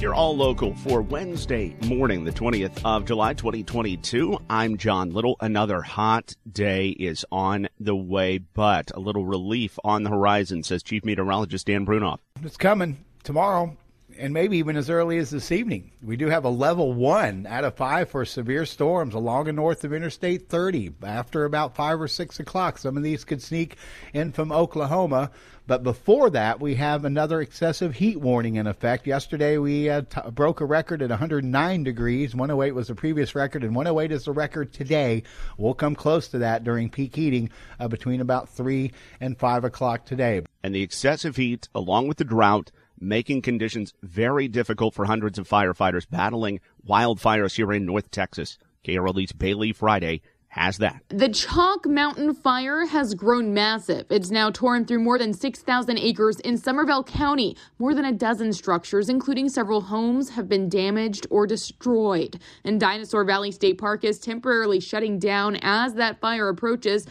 You're all local for Wednesday morning, the 20th of July, 2022. I'm John Little. Another hot day is on the way, but a little relief on the horizon, says Chief Meteorologist Dan Brounoff. It's coming tomorrow and maybe even as early as this evening. We do have a level one out of five for severe storms along and north of Interstate 30 after about five or six o'clock. Some of these could sneak in from Oklahoma. But before that, we have another excessive heat warning in effect. Yesterday, we uh, t- broke a record at 109 degrees. 108 was the previous record, and 108 is the record today. We'll come close to that during peak heating uh, between about 3 and 5 o'clock today. And the excessive heat, along with the drought, making conditions very difficult for hundreds of firefighters battling wildfires here in North Texas. KRLD's Bailey Friday has that. The Chalk Mountain fire has grown massive. It's now torn through more than 6,000 acres in Somervell County. More than a dozen structures, including several homes, have been damaged or destroyed. And Dinosaur Valley State Park is temporarily shutting down as that fire approaches.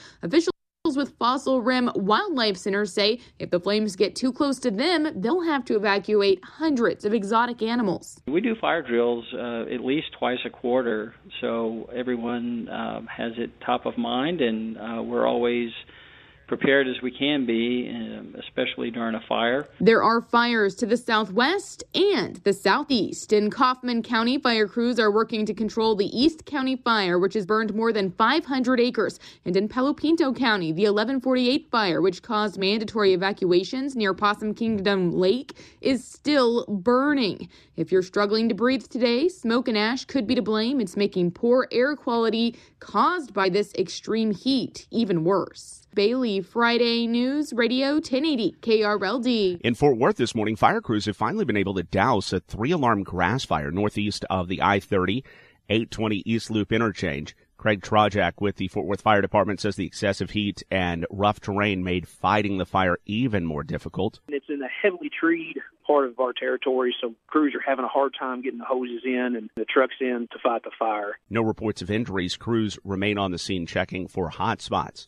Officials with Fossil Rim Wildlife Center say if the flames get too close to them, they'll have to evacuate hundreds of exotic animals. We do fire drills uh, at least twice a quarter, so everyone um, has it top of mind, and uh, we're always prepared as we can be, um, especially during a fire. There are fires to the southwest and the southeast. In Kaufman County, fire crews are working to control the East County fire, which has burned more than 500 acres. And in Palo Pinto County, the 1148 fire, which caused mandatory evacuations near Possum Kingdom Lake, is still burning. If you're struggling to breathe today, smoke and ash could be to blame. It's making poor air quality caused by this extreme heat even worse. Bailey, Friday News Radio 1080 KRLD. In Fort Worth this morning, fire crews have finally been able to douse a three alarm grass fire northeast of the I 30 820 East Loop interchange. Craig Trojacek with the Fort Worth Fire Department says the excessive heat and rough terrain made fighting the fire even more difficult. It's in a heavily treed part of our territory, so crews are having a hard time getting the hoses in and the trucks in to fight the fire. No reports of injuries. Crews remain on the scene checking for hot spots.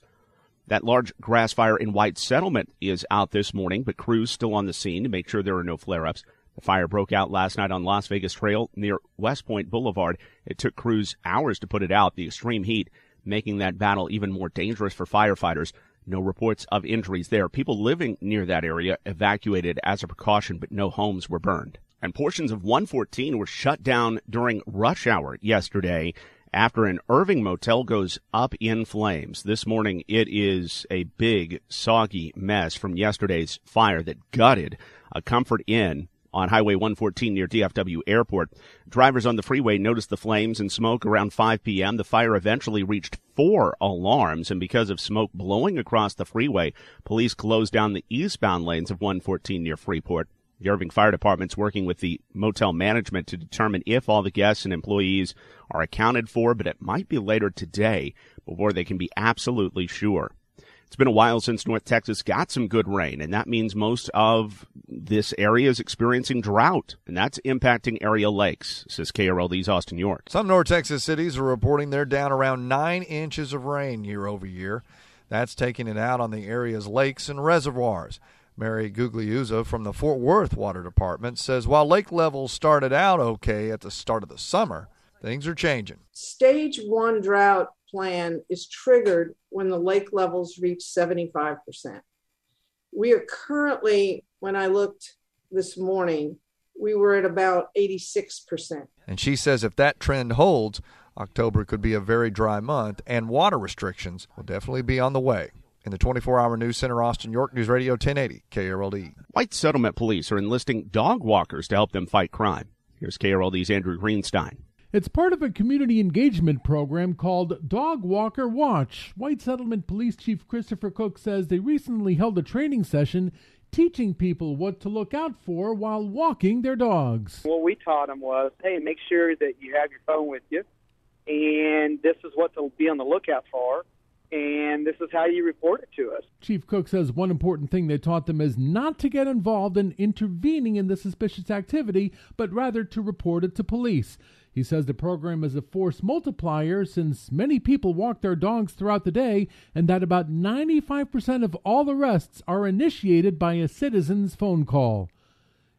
That large grass fire in White Settlement is out this morning, but crews still on the scene to make sure there are no flare ups. The fire broke out last night on Las Vegas Trail near West Point Boulevard. It took crews hours to put it out. The extreme heat making that battle even more dangerous for firefighters. No reports of injuries there. People living near that area evacuated as a precaution, but no homes were burned. And portions of 114 were shut down during rush hour yesterday after an Irving motel goes up in flames. This morning, it is a big, soggy mess from yesterday's fire that gutted a Comfort Inn on Highway 114 near DFW Airport. Drivers on the freeway noticed the flames and smoke around 5 p.m. The fire eventually reached four alarms, and because of smoke blowing across the freeway, police closed down the eastbound lanes of 114 near Freeport. The Irving Fire Department's working with the motel management to determine if all the guests and employees are accounted for, but it might be later today before they can be absolutely sure. It's been a while since North Texas got some good rain, and that means most of this area is experiencing drought, and that's impacting area lakes, says KRLD's Austin York. Some North Texas cities are reporting they're down around nine inches of rain year over year. That's taking it out on the area's lakes and reservoirs. Mary Gugliuzza from the Fort Worth Water Department says while lake levels started out okay at the start of the summer, things are changing. Stage one drought plan is triggered when the lake levels reach 75%. We are currently, when I looked this morning, we were at about 86%. And she says if that trend holds, October could be a very dry month, and water restrictions will definitely be on the way. In the 24 hour news center, Austin York News Radio 1080, KRLD. White settlement police are enlisting dog walkers to help them fight crime. Here's KRLD's Andrew Greenstein. It's part of a community engagement program called Dog Walker Watch. White Settlement Police Chief Christopher Cook says they recently held a training session teaching people what to look out for while walking their dogs. What we taught them was, hey, make sure that you have your phone with you, and this is what to be on the lookout for and this is how you report it to us. Chief Cook says one important thing they taught them is not to get involved in intervening in the suspicious activity, but rather to report it to police. He says the program is a force multiplier since many people walk their dogs throughout the day and that about 95% of all arrests are initiated by a citizen's phone call.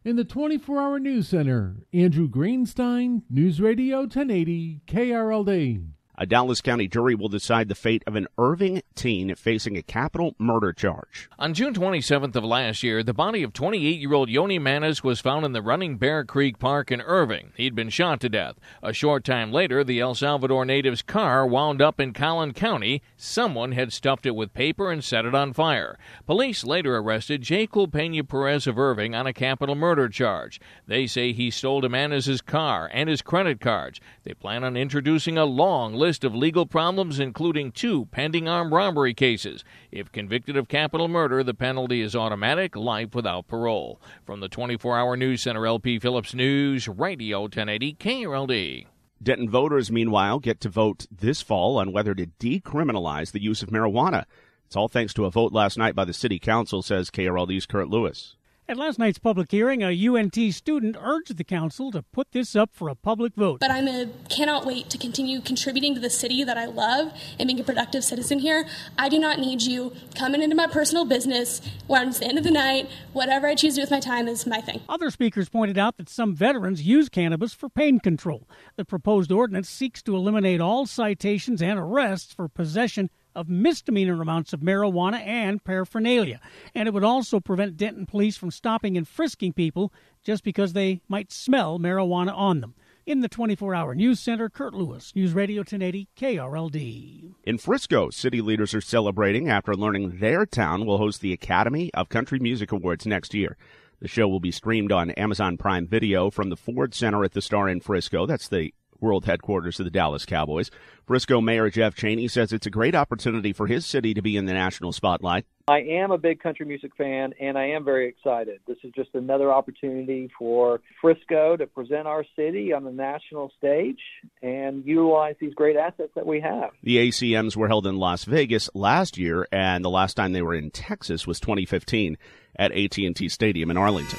In the 24 hour news center, Andrew Greenstein, News Radio 1080, KRLD. A Dallas County jury will decide the fate of an Irving teen facing a capital murder charge. On June 27th of last year, the body of 28 year old Yoni Manis was found in the Running Bear Creek Park in Irving. He'd been shot to death. A short time later, the El Salvador native's car wound up in Collin County. Someone had stuffed it with paper and set it on fire. Police later arrested Jay Culpena Perez of Irving on a capital murder charge. They say he stole Manis's car and his credit cards. They plan on introducing a long list of legal problems, including two pending armed robbery cases. If convicted of capital murder, the penalty is automatic, life without parole. From the 24 hour news center, LP Phillips News, Radio 1080 KRLD. Denton voters, meanwhile, get to vote this fall on whether to decriminalize the use of marijuana. It's all thanks to a vote last night by the City Council, says KRLD's Kurt Lewis. At last night's public hearing, a UNT student urged the council to put this up for a public vote. But I'm a cannot wait to continue contributing to the city that I love and being a productive citizen here. I do not need you coming into my personal business when it's the end of the night. Whatever I choose to do with my time is my thing. Other speakers pointed out that some veterans use cannabis for pain control. The proposed ordinance seeks to eliminate all citations and arrests for possession of misdemeanor amounts of marijuana and paraphernalia. And it would also prevent Denton police from stopping and frisking people just because they might smell marijuana on them. In the 24 hour news center, Kurt Lewis, News Radio 1080, KRLD. In Frisco, city leaders are celebrating after learning their town will host the Academy of Country Music Awards next year. The show will be streamed on Amazon Prime Video from the Ford Center at the Star in Frisco. That's the world headquarters of the Dallas Cowboys. Frisco Mayor Jeff Cheney says it's a great opportunity for his city to be in the national spotlight. I am a big country music fan, and I am very excited. This is just another opportunity for Frisco to present our city on the national stage and utilize these great assets that we have. The ACMs were held in Las Vegas last year, and the last time they were in Texas was 2015 at AT&T Stadium in Arlington.